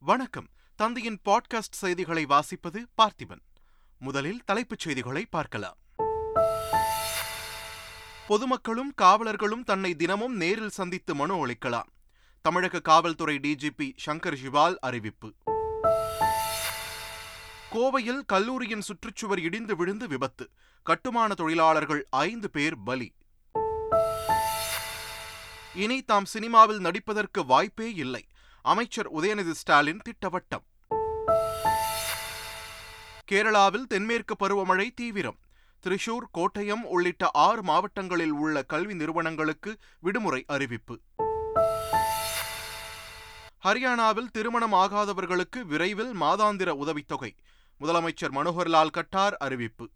வணக்கம். தந்தையின் பாட்காஸ்ட் செய்திகளை வாசிப்பது பார்த்திபன். முதலில் தலைப்புச் செய்திகளை பார்க்கலாம். பொதுமக்களும் காவலர்களும் தன்னை தினமும் நேரில் சந்தித்து மனு அளிக்கலாம். தமிழக காவல்துறை டிஜிபி சங்கர் ஜிவால் அறிவிப்பு. கோவையில் கல்லூரியின் சுற்றுச்சுவர் இடிந்து விழுந்து விபத்து. கட்டுமான தொழிலாளர்கள் ஐந்து பேர் பலி. இனி தாம் சினிமாவில் நடிப்பதற்கு வாய்ப்பே இல்லை. அமைச்சர் உதயநிதி ஸ்டாலின் திட்டவட்டம். கேரளாவில் தென்மேற்கு பருவமழை தீவிரம். திரிசூர் கோட்டயம் உள்ளிட்ட ஆறு மாவட்டங்களில் உள்ள கல்வி நிறுவனங்களுக்கு விடுமுறை அறிவிப்பு. ஹரியானாவில் திருமணம் ஆகாதவர்களுக்கு விரைவில் மாதாந்திர உதவித்தொகை. முதலமைச்சர் மனோகர்லால் கட்டார் அறிவிப்பு.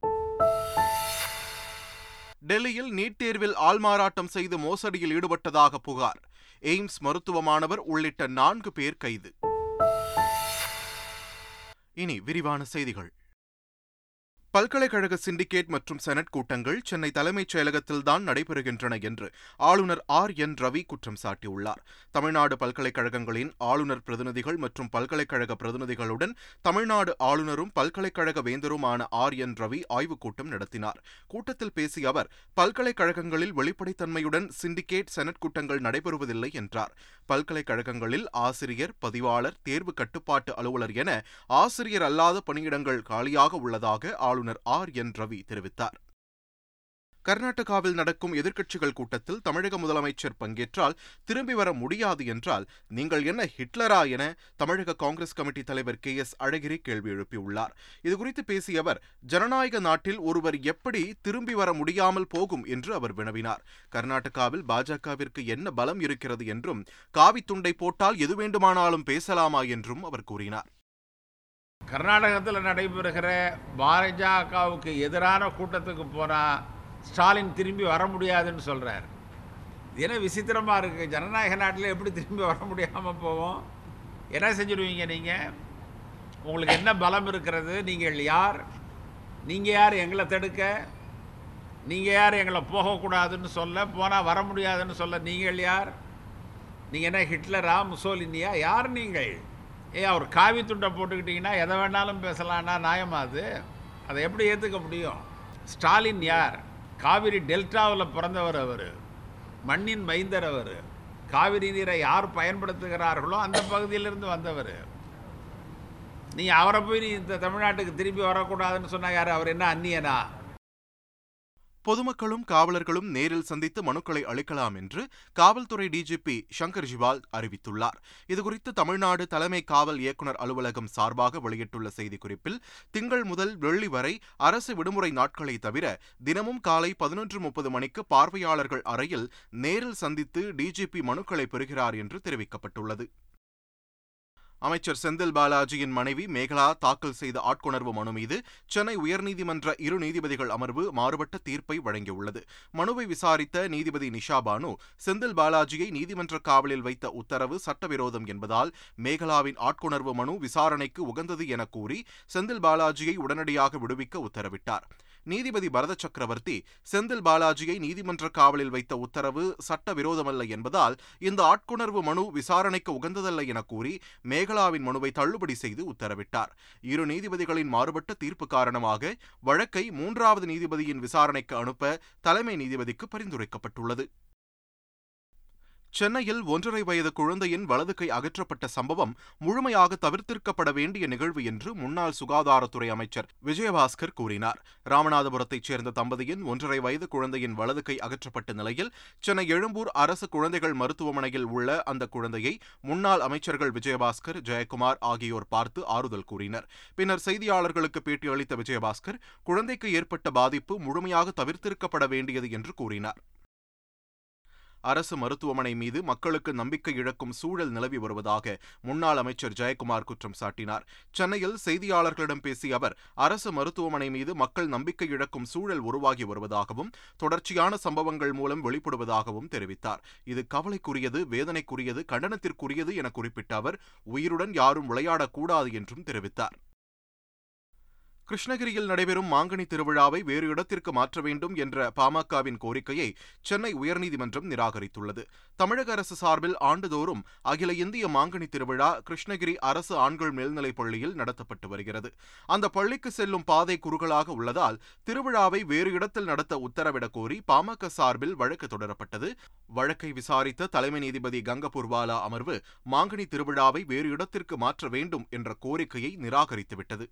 டெல்லியில் நீட் தேர்வில் ஆள்மாறாட்டம் செய்து மோசடியில் ஈடுபட்டதாக புகார். எய்ம்ஸ் மருத்துவ மாணவர் உள்ளிட்ட நான்கு பேர் கைது. இனி விரிவான செய்திகள். பல்கலைக்கழக சிண்டிகேட் மற்றும் செனட் கூட்டங்கள் சென்னை தலைமைச் செயலகத்தில்தான் நடைபெறுகின்றன என்று ஆளுநர் ஆர் என் ரவி குற்றம் சாட்டியுள்ளார். தமிழ்நாடு பல்கலைக்கழகங்களின் ஆளுநர் பிரதிநிதிகள் மற்றும் பல்கலைக்கழக பிரதிநிதிகளுடன் தமிழ்நாடு ஆளுநரும் பல்கலைக்கழக வேந்தருமான ஆர் என் ரவி ஆய்வுக் கூட்டம் நடத்தினார். கூட்டத்தில் பேசிய அவர் பல்கலைக்கழகங்களில் வெளிப்படைத்தன்மையுடன் சிண்டிகேட் செனட் கூட்டங்கள் நடைபெறுவதில்லை என்றார். பல்கலைக்கழகங்களில் ஆசிரியர் பதிவாளர் தேர்வு கட்டுப்பாட்டு அலுவலர் என ஆசிரியர் அல்லாத பணியிடங்கள் காலியாக உள்ளதாக ஆளுநர் ஆர் என் ரவி தெரிவித்தார். கர்நாடகாவில் நடக்கும் எதிர்க்கட்சிகள் கூட்டத்தில் தமிழக முதலமைச்சர் பங்கேற்றால் திரும்பி வர முடியாது என்றால் நீங்கள் என்ன ஹிட்லரா என தமிழக காங்கிரஸ் கமிட்டி தலைவர் கே எஸ் அழகிரி கேள்வி எழுப்பியுள்ளார். இதுகுறித்து பேசிய அவர் ஜனநாயக நாட்டில் ஒருவர் எப்படி திரும்பி வர முடியாமல் போகும்? என்று அவர் வினவினார். கர்நாடகாவில் பாஜகவிற்கு என்ன பலம் இருக்கிறது என்றும் காவித்துண்டை போட்டால் எது வேண்டுமானாலும் பேசலாமா? என்றும் அவர் கூறினார். கர்நாடகத்தில் நடைபெறுகிற பாஜகவுக்கு எதிரான கூட்டத்துக்கு போனால் ஸ்டாலின் திரும்பி வர முடியாதுன்னு சொல்கிறார் ஏன்னா விசித்திரமாக இருக்குது ஜனநாயக நாட்டில் எப்படி திரும்பி வர முடியாமல் போவோம் என்ன செஞ்சுடுவீங்க நீங்கள் உங்களுக்கு என்ன பலம் இருக்கிறது? நீங்கள் யார்? நீங்கள் யார் எங்களை தடுக்க? நீங்கள் யார் எங்களை போகக்கூடாதுன்னு சொல்ல போனால் வர முடியாதுன்னு சொல்ல நீங்கள் யார்? நீங்கள் என்ன ஹிட்லரா? முசோலினியா? யார் நீங்கள்? ஏ அவர் காவி துண்டை போட்டுக்கிட்டிங்கன்னா எதை வேணாலும் பேசலான்னா நியாயமா அது? அதை எப்படி ஏற்றுக்க முடியும்? ஸ்டாலின் யார்? காவிரி டெல்டாவில் பிறந்தவர் அவர். மண்ணின் மைந்தர் அவர். காவிரி நீரை யார் பயன்படுத்துகிறார்களோ அந்த பகுதியிலிருந்து வந்தவர். நீ அவரை போய் நீ இந்த தமிழ்நாட்டுக்கு திரும்பி வரக்கூடாதுன்னு சொன்னால் யார்? அவர் என்ன அந்நியனா? பொதுமக்களும் காவலர்களும் நேரில் சந்தித்து மனுக்களை அளிக்கலாம் என்று காவல்துறை டிஜிபி சங்கர் ஜிவால் அறிவித்துள்ளார். இதுகுறித்து தமிழ்நாடு தலைமை காவல் இயக்குநர் அலுவலகம் சார்பாக வெளியிட்டுள்ள செய்திக்குறிப்பில் திங்கள் முதல் வெள்ளி வரை அரசு விடுமுறை நாட்களை தவிர தினமும் காலை பதினொன்று முப்பது மணிக்கு பார்வையாளர்கள் அறையில் நேரில் சந்தித்து டிஜிபி மனுக்களை பெறுகிறார் என்று தெரிவிக்கப்பட்டுள்ளது. அமைச்சர் செந்தில் பாலாஜியின் மனைவி மேகலா தாக்கல் செய்த ஆட்கொணர்வு மனு மீது சென்னை உயர்நீதிமன்ற இரு நீதிபதிகள் அமர்வு மாறுபட்ட தீர்ப்பை வழங்கியுள்ளது. மனுவை விசாரித்த நீதிபதி நிஷா பானு செந்தில் பாலாஜியை நீதிமன்ற காவலில் வைத்த உத்தரவு சட்டவிரோதம் என்பதால் மேகலாவின் ஆட்கொணர்வு மனு விசாரணைக்கு உகந்தது என கூறி செந்தில் பாலாஜியை உடனடியாக விடுவிக்க உத்தரவிட்டார். நீதிபதி பரத சக்கரவர்த்தி செந்தில் பாலாஜியை நீதிமன்ற காவலில் வைத்த உத்தரவு சட்டவிரோதமல்ல என்பதால் இந்த ஆட்கொணர்வு மனு விசாரணைக்கு உகந்ததல்ல என கூறி மேகலாவின் மனுவை தள்ளுபடி செய்து உத்தரவிட்டார். இரு நீதிபதிகளின் மாறுபட்ட தீர்ப்பு காரணமாக வழக்கை மூன்றாவது நீதிபதியின் விசாரணைக்கு அனுப்ப தலைமை நீதிபதிக்கு பரிந்துரைக்கப்பட்டுள்ளது. சென்னையில் ஒன்றரை வயது குழந்தையின் வலது கை அகற்றப்பட்ட சம்பவம் முழுமையாக தவிர்த்திருக்கப்பட வேண்டிய நிகழ்வு என்று முன்னாள் சுகாதாரத்துறை அமைச்சர் விஜயபாஸ்கர் கூறினார். ராமநாதபுரத்தைச் சேர்ந்த தம்பதியின் ஒன்றரை வயது குழந்தையின் வலது கை அகற்றப்பட்ட நிலையில் சென்னை எழும்பூர் அரசு குழந்தைகள் மருத்துவமனையில் உள்ள அந்த குழந்தையை முன்னாள் அமைச்சர்கள் விஜயபாஸ்கர் ஜெயக்குமார் ஆகியோர் பார்த்து ஆறுதல் கூறினர். பின்னர் செய்தியாளர்களுக்கு பேட்டியளித்த விஜயபாஸ்கர் குழந்தைக்கு ஏற்பட்ட பாதிப்பு முழுமையாக தவிர்த்திருக்கப்பட வேண்டியது என்று கூறினார். அரசு மருத்துவமனை மீது மக்களுக்கு நம்பிக்கை இழக்கும் சூழல் நிலவி வருவதாக முன்னாள் அமைச்சர் ஜெயக்குமார் குற்றம் சாட்டினார். சென்னையில் செய்தியாளர்களிடம் பேசிய அவர் அரசு மருத்துவமனை மீது மக்கள் நம்பிக்கை இழக்கும் சூழல் உருவாகி வருவதாகவும் தொடர்ச்சியான சம்பவங்கள் மூலம் வெளிப்படுவதாகவும் தெரிவித்தார். இது கவலைக்குரியது வேதனைக்குரியது கண்டனத்திற்குரியது என குறிப்பிட்ட அவர் உயிருடன் யாரும் விளையாடக்கூடாது என்றும் தெரிவித்தார். கிருஷ்ணகிரியில் நடைபெறும் மாங்கனி திருவிழாவை வேறு இடத்திற்கு மாற்ற வேண்டும் என்ற பாமகவின் கோரிக்கையை சென்னை உயர்நீதிமன்றம் நிராகரித்துள்ளது. தமிழக அரசு சார்பில் ஆண்டுதோறும் அகில இந்திய மாங்கனி திருவிழா கிருஷ்ணகிரி அரசு ஆண்கள் மேல்நிலைப் பள்ளியில் நடத்தப்பட்டு வருகிறது. அந்த பள்ளிக்கு செல்லும் பாதை குறுகலாக உள்ளதால் திருவிழாவை வேறு இடத்தில் நடத்த உத்தரவிடக் கோரி பாமக சார்பில் வழக்கு தொடரப்பட்டது. வழக்கை விசாரித்த தலைமை நீதிபதி கங்கபூர்வாலா அமர்வு மாங்கனி திருவிழாவை வேறு இடத்திற்கு மாற்ற வேண்டும் என்ற கோரிக்கையை நிராகரித்துவிட்டது.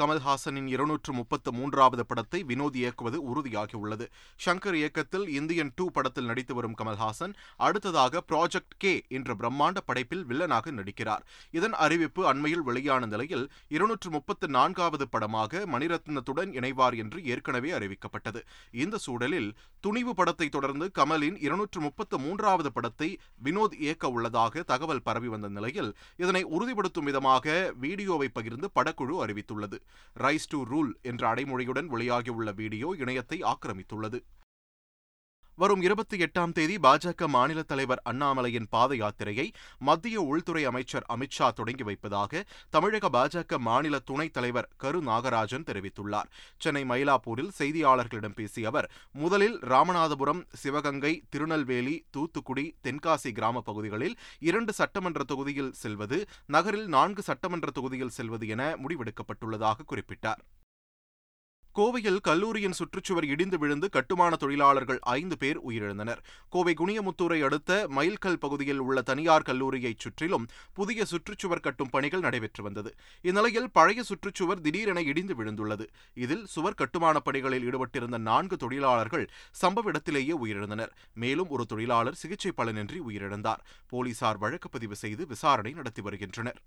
கமல்ஹாசனின் இருநூற்று முப்பத்து மூன்றாவது படத்தை வினோத் இயக்குவது உறுதியாகியுள்ளது. ஷங்கர் இயக்கத்தில் இந்தியன் டூ படத்தில் நடித்து வரும் கமல்ஹாசன் அடுத்ததாக ப்ராஜெக்ட் கே என்ற பிரம்மாண்ட படைப்பில் வில்லனாக நடிக்கிறார். இதன் அறிவிப்பு அண்மையில் வெளியான நிலையில் இருநூற்று முப்பத்து நான்காவது படமாக மணிரத்னத்துடன் இணைவார் என்று ஏற்கனவே அறிவிக்கப்பட்டது. இந்த சூழலில் துணிவு படத்தை தொடர்ந்து கமலின் இருநூற்று முப்பத்து மூன்றாவது படத்தை வினோத் இயக்க உள்ளதாக தகவல் பரவி வந்த நிலையில் இதனை உறுதிப்படுத்தும் விதமாக வீடியோவை பகிர்ந்து படக்குழு அறிவித்துள்ளது. ரைஸ் டு ரூல் என்ற அடைமொழியுடன் வெளியாகியுள்ள வீடியோ இணையத்தை ஆக்கிரமித்துள்ளது. வரும் இருபத்தி எட்டாம் தேதி பாஜக மாநில தலைவர் அண்ணாமலையின் பாத யாத்திரையை மத்திய உள்துறை அமைச்சர் அமித்ஷா தொடங்கி வைப்பதாக தமிழக பாஜக மாநில துணைத் தலைவர் கரு நாகராஜன் தெரிவித்துள்ளார். சென்னை மயிலாப்பூரில் செய்தியாளர்களிடம் பேசிய அவர் முதலில் ராமநாதபுரம் சிவகங்கை திருநெல்வேலி தூத்துக்குடி தென்காசி கிராம பகுதிகளில் இரண்டு சட்டமன்ற தொகுதியில் செல்வது நகரில் நான்கு சட்டமன்ற தொகுதியில் செல்வது என முடிவெடுக்கப்பட்டுள்ளதாக குறிப்பிட்டார். கோவையில் கல்லூரியின் சுற்றுச்சுவர் இடிந்து விழுந்து கட்டுமான தொழிலாளர்கள் ஐந்து பேர் உயிரிழந்தனர். கோவை குனியமுத்தூரை அடுத்த மயில்கல் பகுதியில் உள்ள தனியார் கல்லூரியைச் சுற்றிலும் புதிய சுற்றுச்சுவர் கட்டும் பணிகள் நடைபெற்று வந்தது. இந்நிலையில் பழைய சுற்றுச்சுவர் திடீரென இடிந்து விழுந்துள்ளது. இதில் சுவர் கட்டுமானப் பணிகளில் ஈடுபட்டிருந்த நான்கு தொழிலாளர்கள் சம்பவ இடத்திலேயே உயிரிழந்தனர். மேலும் ஒரு தொழிலாளர் சிகிச்சை பலனின்றி உயிரிழந்தார். போலீசார் வழக்கு பதிவு செய்து விசாரணை நடத்தி வருகின்றனர்.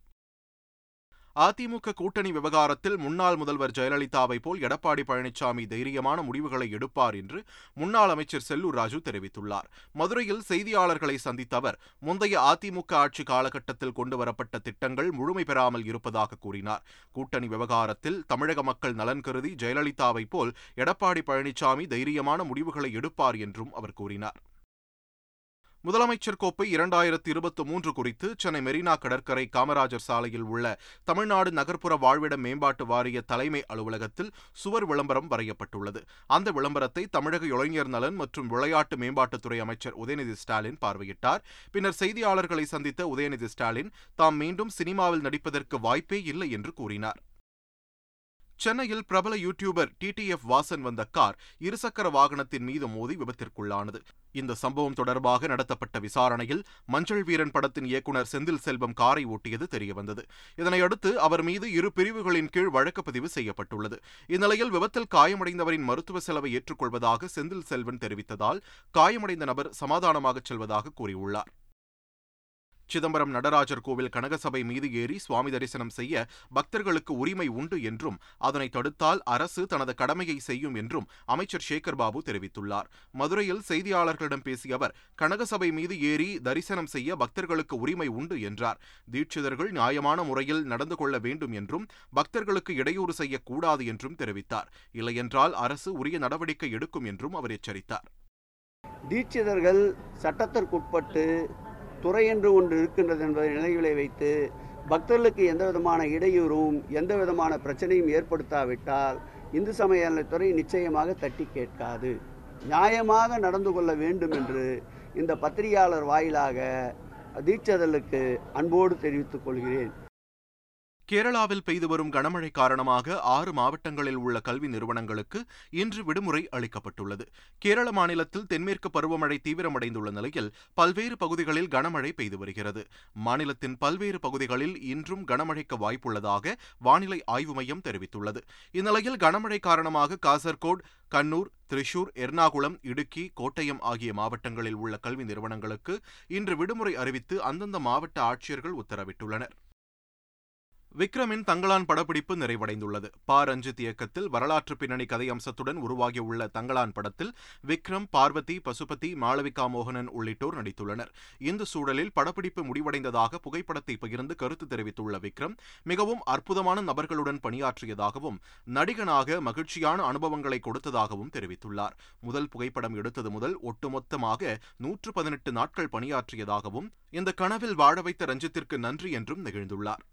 அதிமுக கூட்டணி விவகாரத்தில் முன்னாள் முதல்வர் ஜெயலலிதாவை போல் எடப்பாடி பழனிசாமி தைரியமான முடிவுகளை எடுப்பார் என்று முன்னாள் அமைச்சர் செல்லூர் ராஜு தெரிவித்துள்ளார். மதுரையில் செய்தியாளர்களை சந்தித்த அவர் முந்தைய அதிமுக ஆட்சி காலகட்டத்தில் கொண்டுவரப்பட்ட திட்டங்கள் முழுமை பெறாமல் இருப்பதாக கூறினார். கூட்டணி விவகாரத்தில் தமிழக மக்கள் நலன் கருதி ஜெயலலிதாவை போல் எடப்பாடி பழனிசாமி தைரியமான முடிவுகளை எடுப்பார் என்றும் அவர் கூறினார். முதலமைச்சர் கோப்பை இரண்டாயிரத்தி இருபத்தி மூன்று குறித்து சென்னை மெரினா கடற்கரை காமராஜர் சாலையில் உள்ள தமிழ்நாடு நகர்ப்புற வாழ்விட மேம்பாட்டு வாரிய தலைமை அலுவலகத்தில் சுவர் விளம்பரம் வரையப்பட்டுள்ளது. அந்த விளம்பரத்தை தமிழக இளைஞர் நலன் மற்றும் விளையாட்டு மேம்பாட்டுத்துறை அமைச்சர் உதயநிதி ஸ்டாலின் பார்வையிட்டார். பின்னர் செய்தியாளர்களை சந்தித்த உதயநிதி ஸ்டாலின் தாம் மீண்டும் சினிமாவில் நடிப்பதற்கு வாய்ப்பே இல்லை என்று கூறினார். சென்னையில் பிரபல யூடியூபர் டிடிஎஃப் வாசன் வந்த கார் இருசக்கர வாகனத்தின் மீது மோதி விபத்திற்குள்ளானது. இந்த சம்பவம் தொடர்பாக நடத்தப்பட்ட விசாரணையில் மஞ்சள் வீரன் படத்தின் இயக்குநர் செந்தில் செல்வம் காரை ஓட்டியது தெரியவந்தது. இதனையடுத்து அவர் மீது இரு பிரிவுகளின் கீழ் வழக்கு பதிவு செய்யப்பட்டுள்ளது. இந்நிலையில் விபத்தில் காயமடைந்தவரின் மருத்துவ செலவை ஏற்றுக்கொள்வதாக செந்தில் செல்வன் தெரிவித்ததால் காயமடைந்த நபர் சமாதானமாக செல்வதாக கூறியுள்ளார். சிதம்பரம் நடராஜர் கோவில் கனகசபை மீது ஏறி சுவாமி தரிசனம் செய்ய பக்தர்களுக்கு உரிமை உண்டு என்றும் அதனை தடுத்தால் அரசு தனது கடமையை செய்யும் என்றும் அமைச்சர் சேகர் பாபு தெரிவித்துள்ளார். மதுரையில் செய்தியாளர்களிடம் பேசிய அவர் கனகசபை மீது ஏறி தரிசனம் செய்ய பக்தர்களுக்கு உரிமை உண்டு என்றார். தீட்சிதர்கள் நியாயமான முறையில் நடந்து கொள்ள வேண்டும் என்றும் பக்தர்களுக்கு இடையூறு செய்யக்கூடாது என்றும் தெரிவித்தார். இல்லையென்றால் அரசு உரிய நடவடிக்கை எடுக்கும் என்றும் அவர் எச்சரித்தார். தீட்சிதர்கள் சட்டத்திற்குட்பட்டு துறை என்று ஒன்று இருக்கின்றது என்பதை நிலைகளை வைத்து பக்தர்களுக்கு எந்த விதமான இடையூறும் எந்த விதமான பிரச்சனையும் ஏற்படுத்தாவிட்டால் இந்து சமய அறநிலைத்துறை நிச்சயமாக தட்டி கேட்காது. நியாயமாக நடந்து கொள்ள வேண்டும் என்று இந்த பத்திரிகையாளர் வாயிலாக தீட்சதலுக்கு அன்போடு தெரிவித்துக் கொள்கிறேன். கேரளாவில் பெய்து வரும் கனமழை காரணமாக ஆறு மாவட்டங்களில் உள்ள கல்வி நிறுவனங்களுக்கு இன்று விடுமுறை அளிக்கப்பட்டுள்ளது. கேரள மாநிலத்தில் தென்மேற்கு பருவமழை தீவிரமடைந்துள்ள நிலையில் பல்வேறு பகுதிகளில் கனமழை பெய்து வருகிறது. மாநிலத்தின் பல்வேறு பகுதிகளில் இன்றும் கனமழைக்கு வாய்ப்புள்ளதாக வானிலை ஆய்வு மையம் தெரிவித்துள்ளது. இந்நிலையில் கனமழை காரணமாக காசர்கோடு கண்ணூர் திரிசூர் எர்ணாகுளம் இடுக்கி கோட்டயம் ஆகிய மாவட்டங்களில் உள்ள கல்வி நிறுவனங்களுக்கு இன்று விடுமுறை அறிவித்து அந்தந்த மாவட்ட ஆட்சியர்கள் உத்தரவிட்டுள்ளனர். விக்ரமின் தங்களான் படப்பிடிப்பு நிறைவடைந்துள்ளது. பா ரஞ்சித் இயக்கத்தில் வரலாற்று பின்னணி கதை அம்சத்துடன் உருவாகியுள்ள தங்களான் படத்தில் விக்ரம் பார்வதி பசுபதி மாளவிகா மோகனன் உள்ளிட்டோர் நடித்துள்ளனர். இந்த சூழலில் படப்பிடிப்பு முடிவடைந்ததாக புகைப்படத்தை பகிர்ந்து கருத்து தெரிவித்துள்ள விக்ரம் மிகவும் அற்புதமான நபர்களுடன் பணியாற்றியதாகவும் நடிகனாக மகிழ்ச்சியான அனுபவங்களை கொடுத்ததாகவும் தெரிவித்துள்ளார். முதல் புகைப்படம் எடுத்தது முதல் ஒட்டுமொத்தமாக நூற்று பதினெட்டு நாட்கள் பணியாற்றியதாகவும் இந்த கனவில் வாழ வைத்த ரஞ்சித்திற்கு நன்றி என்றும் நெகிழ்ந்துள்ளார்.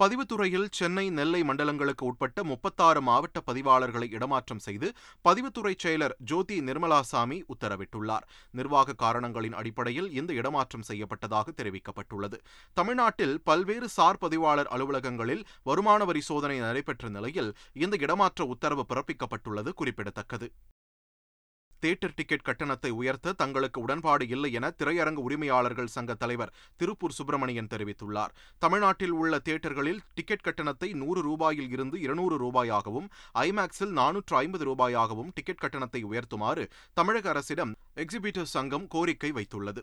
பதிவுத்துறையில் சென்னை நெல்லை மண்டலங்களுக்கு உட்பட்ட முப்பத்தாறு மாவட்ட பதிவாளர்களை இடமாற்றம் செய்து பதிவுத்துறை செயலர் ஜோதி நிர்மலாசாமி உத்தரவிட்டுள்ளார். நிர்வாக காரணங்களின் அடிப்படையில் இந்த இடமாற்றம் செய்யப்பட்டதாக தெரிவிக்கப்பட்டுள்ளது. தமிழ்நாட்டில் பல்வேறு சார் பதிவாளர் அலுவலகங்களில் வருமான வரி சோதனை நடைபெற்ற நிலையில் இந்த இடமாற்ற உத்தரவு பிறப்பிக்கப்பட்டுள்ளது குறிப்பிடத்தக்கது. தியேட்டர் டிக்கெட் கட்டணத்தை உயர்த்த தங்களுக்கு உடன்பாடு இல்லை என திரையரங்கு உரிமையாளர்கள் சங்க தலைவர் திருப்பூர் சுப்பிரமணியன் தெரிவித்துள்ளார். தமிழ்நாட்டில் உள்ள தியேட்டர்களில் டிக்கெட் கட்டணத்தை நூறு ரூபாயில் இருந்து இருநூறு ரூபாயாகவும் ஐமேக்ஸில் நானூற்று ஐம்பது ரூபாயாகவும் டிக்கெட் கட்டணத்தை உயர்த்துமாறு தமிழக அரசிடம் எக்ஸிபிட்டர் சங்கம் கோரிக்கை வைத்துள்ளது.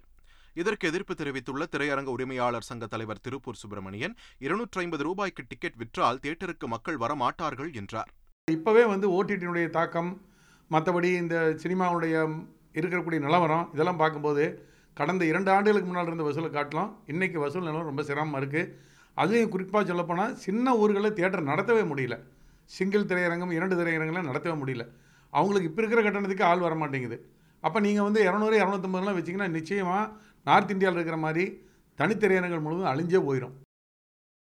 இதற்கு எதிர்ப்பு தெரிவித்துள்ள திரையரங்க உரிமையாளர் சங்க தலைவர் திருப்பூர் சுப்பிரமணியன் இருநூற்றி ஐம்பது ரூபாய்க்கு டிக்கெட் விற்றால் தியேட்டருக்கு மக்கள் வரமாட்டார்கள் என்றார். இப்பவே வந்து ஓடிடியினுடைய தாக்கம் மற்றபடி இந்த சினிமாவுடைய இருக்கக்கூடிய நிலவரம் இதெல்லாம் பார்க்கும்போது கடந்த இரண்டு ஆண்டுகளுக்கு முன்னால் இருந்த வசூலை காட்டலாம் இன்றைக்கி வசூல் நிலவரம் ரொம்ப சிரமமாக இருக்குது அதுலேயும் குறிப்பாக சொல்லப்போனால் சின்ன ஊர்களில் தியேட்டர் நடத்தவே முடியல. சிங்கிள் திரையரங்கம் இரண்டு திரையரங்கெல்லாம் நடத்தவே முடியல. அவங்களுக்கு இப்போ இருக்கிற கட்டணத்துக்கு ஆள் வர மாட்டேங்குது. அப்போ நீங்கள் வந்து இரநூறு இரநூத்தம்பதுலாம் வச்சிங்கன்னா நிச்சயமாக நார்த் இந்தியாவில் இருக்கிற மாதிரி தனித்திரையரங்கள் முழுவதும் அழிஞ்சே போயிடும்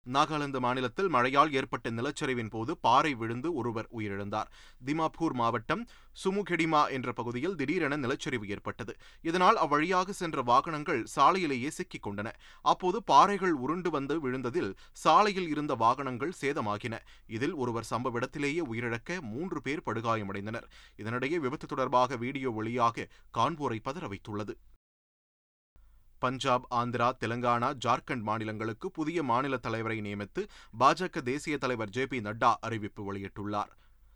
நாகாலாந்து மாநிலத்தில் மழையால் ஏற்பட்ட நிலச்சரிவின் போது பாறை விழுந்து ஒருவர் உயிரிழந்தார். திமாப்பூர் மாவட்டம் சுமுகெடிமா என்ற பகுதியில் திடீரென நிலச்சரிவு ஏற்பட்டது. இதனால் அவ்வழியாக சென்ற வாகனங்கள் சாலையிலேயே சிக்கிக் கொண்டன. அப்போது பாறைகள் உருண்டு வந்து விழுந்ததில் சாலையில் இருந்த வாகனங்கள் சேதமாகின. இதில் ஒருவர் சம்பவ இடத்திலேயே உயிரிழக்க மூன்று பேர் படுகாயமடைந்தனர். இதனிடையே விபத்து தொடர்பாக வீடியோ வெளியாக காண்போரை பதற வைத்துள்ளது. பஞ்சாப் ஆந்திரா தெலங்கானா ஜார்க்கண்ட் மாநிலங்களுக்கு புதிய மாநில தலைவரை நியமித்து பாஜக தேசிய தலைவர் ஜே பி நட்டா அறிவிப்பு வெளியிட்டுள்ளார்.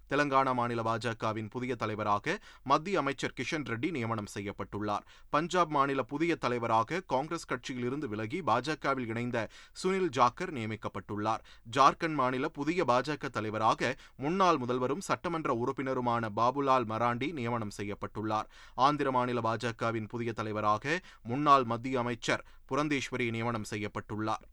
தெலங்கானா மாநில பாஜகவின் புதிய தலைவராக மத்திய அமைச்சர் கிஷன் ரெட்டி நியமனம் செய்யப்பட்டுள்ளார். பஞ்சாப் மாநில புதிய தலைவராக காங்கிரஸ் கட்சியிலிருந்து விலகி பாஜகவில் இணைந்த சுனில் ஜாக்கர் நியமிக்கப்பட்டுள்ளார். ஜார்க்கண்ட் மாநில புதிய பாஜக தலைவராக முன்னாள் முதல்வரும் சட்டமன்ற உறுப்பினருமான பாபுலால் மராண்டி நியமனம் செய்யப்பட்டுள்ளார். ஆந்திர மாநில பாஜகவின் புதிய தலைவராக முன்னாள் மத்திய அமைச்சர் புரந்தேஸ்வரி நியமனம் செய்யப்பட்டுள்ளார்.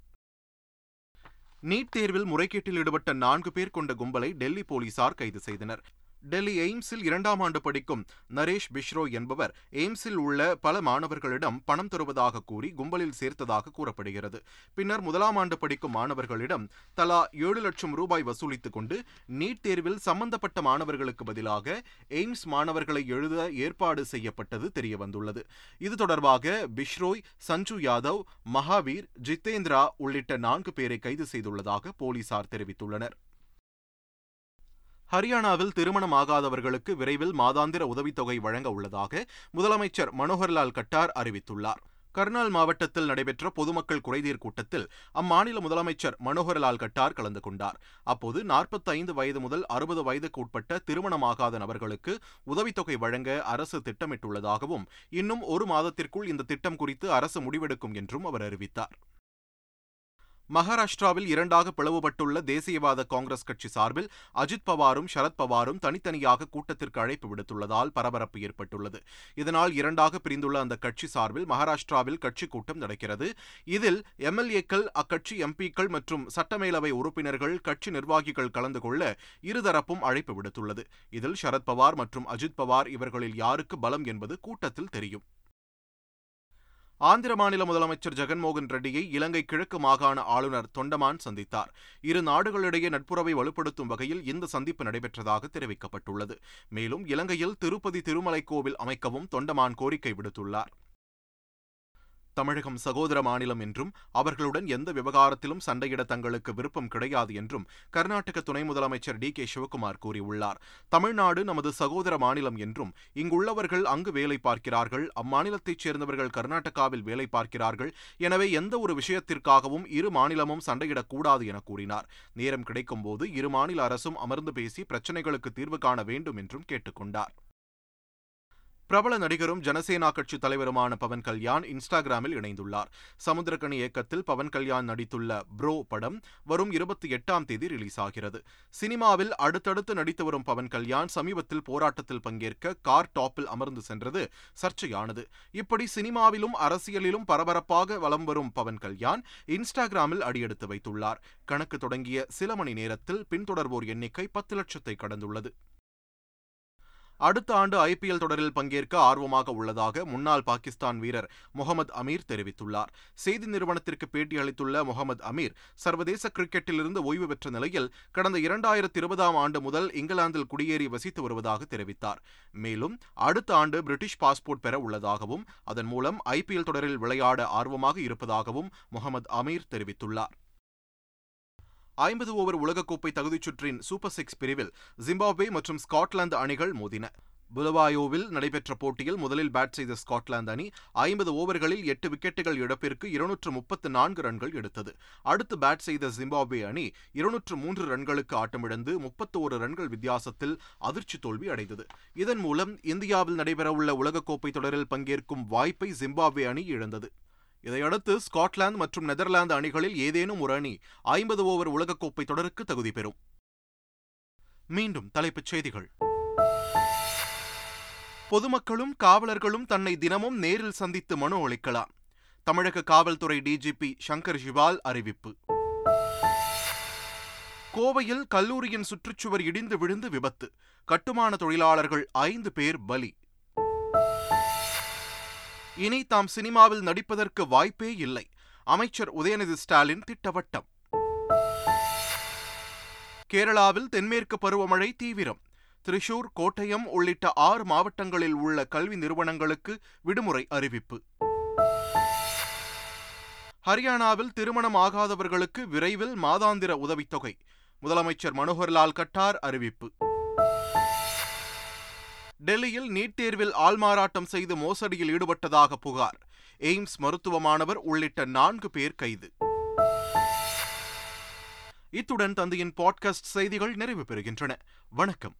நீட் தேர்வில் முறைகேட்டில் ஈடுபட்ட நான்கு பேர் கொண்ட கும்பலை டெல்லி போலீசார் கைது செய்தனர். டெல்லி எய்ம்ஸில் இரண்டாம் ஆண்டு படிக்கும் நரேஷ் பிஷ்ரோ என்பவர் எய்ம்ஸில் உள்ள பல மாணவர்களிடம் பணம் தருவதாக கூறி கும்பலில் சேர்த்ததாக கூறப்படுகிறது. பின்னர் முதலாம் ஆண்டு படிக்கும் மாணவர்களிடம் தலா ஏழு லட்சம் ரூபாய் வசூலித்துக் கொண்டு நீட் தேர்வில் சம்பந்தப்பட்ட மாணவர்களுக்கு பதிலாக எய்ம்ஸ் மாணவர்களை எழுத ஏற்பாடு செய்யப்பட்டது தெரியவந்துள்ளது. இது தொடர்பாக பிஷ்ரோய் சஞ்சு யாதவ் மகாவீர் ஜித்தேந்திரா உள்ளிட்ட நான்கு பேரை கைது செய்துள்ளதாக போலீசார் தெரிவித்துள்ளனர். ஹரியானாவில் திருமணமாகாதவர்களுக்கு விரைவில் மாதாந்திர உதவித்தொகை வழங்க உள்ளதாக முதலமைச்சர் மனோகர்லால் கட்டார் அறிவித்துள்ளார். கர்னால் மாவட்டத்தில் நடைபெற்ற பொதுமக்கள் குறைதீர் கூட்டத்தில் அம்மாநில முதலமைச்சர் மனோகர்லால் கட்டார் கலந்து கொண்டார். அப்போது நாற்பத்தைந்து வயது முதல் அறுபது வயதுக்கு உட்பட்ட திருமணமாகாத நபர்களுக்கு உதவித்தொகை வழங்க அரசு திட்டமிட்டுள்ளதாகவும் இன்னும் ஒரு மாதத்திற்குள் இந்த திட்டம் குறித்து அரசு முடிவெடுக்கும் என்றும் அவர் அறிவித்தார். மகாராஷ்டிராவில் இரண்டாக பிளவுபட்டுள்ள தேசியவாத காங்கிரஸ் கட்சி சார்பில் அஜித் பவாரும் சரத் பவாரும் தனித்தனியாக கூட்டத்திற்கு அழைப்பு விடுத்துள்ளதால் பரபரப்பு ஏற்பட்டுள்ளது. இதனால் இரண்டாக பிரிந்துள்ள அந்த கட்சி சார்பில் மகாராஷ்டிராவில் கட்சி கூட்டம் நடக்கிறது. இதில் எம்எல்ஏக்கள் அக்கட்சி எம்பிக்கள் மற்றும் சட்டமேலவை உறுப்பினர்கள் கட்சி நிர்வாகிகள் கலந்து கொள்ள இருதரப்பும் அழைப்பு விடுத்துள்ளது. இதில் சரத் பவார் மற்றும் அஜித் பவார் இவர்களில் யாருக்கு பலம் என்பது கூட்டத்தில் தெரியும். ஆந்திர மாநில முதலமைச்சர் ஜெகன்மோகன் ரெட்டியை இலங்கை கிழக்கு மாகாண ஆளுநர் தொண்டமான் சந்தித்தார். இரு நாடுகளிடையே நட்புறவை வலுப்படுத்தும் வகையில் இந்த சந்திப்பு நடைபெற்றதாக தெரிவிக்கப்பட்டுள்ளது. மேலும் இலங்கையில் திருப்பதி திருமலை கோவில் அமைக்கவும் தொண்டமான் கோரிக்கை விடுத்துள்ளார். தமிழகம் சகோதர மாநிலம் என்றும் அவர்களுடன் எந்த விவகாரத்திலும் சண்டையிட தங்களுக்கு விருப்பம் கிடையாது என்றும் கர்நாடக துணை முதலமைச்சர் டி கே சிவகுமார் கூறியுள்ளார். தமிழ்நாடு நமது சகோதர மாநிலம் என்றும் இங்குள்ளவர்கள் அங்கு வேலை பார்க்கிறார்கள் அம்மாநிலத்தைச் சேர்ந்தவர்கள் கர்நாடகாவில் வேலை பார்க்கிறார்கள் எனவே எந்த ஒரு விஷயத்திற்காகவும் இரு மாநிலமும் சண்டையிடக்கூடாது என கூறினார். நேரம் கிடைக்கும்போது இரு மாநில அரசும் அமர்ந்து பேசி பிரச்சினைகளுக்கு தீர்வு காண வேண்டும் என்றும் கேட்டுக்கொண்டார். பிரபல நடிகரும் ஜனசேனா கட்சி தலைவருமான பவன் கல்யாண் இன்ஸ்டாகிராமில் இணைந்துள்ளார். சமுத்திரக்கணி இயக்கத்தில் பவன் கல்யாண் நடித்துள்ள ப்ரோ படம் வரும் இருபத்தி எட்டாம் தேதி ரிலீஸ் ஆகிறது சினிமாவில் அடுத்தடுத்து நடித்து வரும் பவன் கல்யாண் சமீபத்தில் போராட்டத்தில் பங்கேற்க கார் டாப்பில் அமர்ந்து சென்றது சர்ச்சையானது. இப்படி சினிமாவிலும் அரசியலிலும் பரபரப்பாக வலம் வரும் பவன் கல்யாண் இன்ஸ்டாகிராமில் அடியெடுத்து வைத்துள்ளார். கணக்கு தொடங்கிய சில மணி நேரத்தில் பின்தொடர்வோர் எண்ணிக்கை பத்து லட்சத்தை கடந்துள்ளது. அடுத்த ஆண்டு ஐபிஎல் தொடரில் பங்கேற்க ஆர்வமாக உள்ளதாக முன்னாள் பாகிஸ்தான் வீரர் முகமது அமீர் தெரிவித்துள்ளார். செய்தி நிறுவனத்திற்கு பேட்டியளித்துள்ள முகமது அமீர் சர்வதேச கிரிக்கெட்டிலிருந்து ஓய்வு பெற்ற நிலையில் கடந்த இரண்டாயிரத்தி இருபதாம் ஆண்டு முதல் இங்கிலாந்தில் குடியேறி வசித்து வருவதாக தெரிவித்தார். மேலும் அடுத்த ஆண்டு பிரிட்டிஷ் பாஸ்போர்ட் பெற உள்ளதாகவும் அதன் மூலம் ஐபிஎல் தொடரில் விளையாட ஆர்வமாக இருப்பதாகவும் முகமது அமீர் தெரிவித்துள்ளார். ஐம்பது ஓவர் உலகக்கோப்பை தகுதிச் சுற்றின் சூப்பர் சிக்ஸ் பிரிவில் ஜிம்பாப்வே மற்றும் ஸ்காட்லாந்து அணிகள் மோதின. புலவாயோவில் நடைபெற்ற போட்டியில் முதலில் பேட் செய்த ஸ்காட்லாந்து அணி ஐம்பது ஓவர்களில் எட்டு விக்கெட்டுகள் இழப்பிற்கு இருநூற்று முப்பத்து நான்கு ரன்கள் எடுத்தது. அடுத்து பேட் செய்த ஜிம்பாப்வே அணி இருநூற்று மூன்று ரன்களுக்கு ஆட்டமிழந்து முப்பத்தோரு ரன்கள் வித்தியாசத்தில் அதிர்ச்சி தோல்வி அடைந்தது. இதன் மூலம் இந்தியாவில் நடைபெறவுள்ள உலகக்கோப்பை தொடரில் பங்கேற்கும் வாய்ப்பை ஜிம்பாப்வே அணி இழந்தது. இதையடுத்து ஸ்காட்லாந்து மற்றும் நெதர்லாந்து அணிகளில் ஏதேனும் ஒரு அணி ஐம்பது ஓவர் உலகக்கோப்பை தொடருக்கு தகுதி பெறும். மீண்டும் தலைப்புச் செய்திகள். பொதுமக்களும் காவலர்களும் தன்னை தினமும் நேரில் சந்தித்து மனு அளிக்கலாம். தமிழக காவல்துறை டிஜிபி சங்கர் ஜிவால் அறிவிப்பு. கோவையில் கல்லூரியின் சுற்றுச்சுவர் இடிந்து விழுந்து விபத்து. கட்டுமான தொழிலாளர்கள் ஐந்து பேர் பலி. இனி தாம் சினிமாவில் நடிப்பதற்கு வாய்ப்பே இல்லை. அமைச்சர் உதயநிதி ஸ்டாலின் திட்டவட்டம். கேரளாவில் தென்மேற்கு பருவமழை தீவிரம். திரிஷூர் கோட்டயம் உள்ளிட்ட ஆறு மாவட்டங்களில் உள்ள கல்வி நிறுவனங்களுக்கு விடுமுறை அறிவிப்பு. ஹரியானாவில் திருமணம் ஆகாதவர்களுக்கு விரைவில் மாதாந்திர உதவித்தொகை. முதலமைச்சர் மனோகர்லால் கட்டார் அறிவிப்பு. டெல்லியில் நீட் தேர்வில் ஆள்மாறாட்டம் செய்து மோசடியில் ஈடுபட்டதாக புகார். எய்ம்ஸ் மருத்துவ மாணவர் உள்ளிட்ட நான்கு பேர் கைது. இத்துடன் தந்தையின் பாட்காஸ்ட் செய்திகள் நிறைவு பெறுகின்றன. வணக்கம்.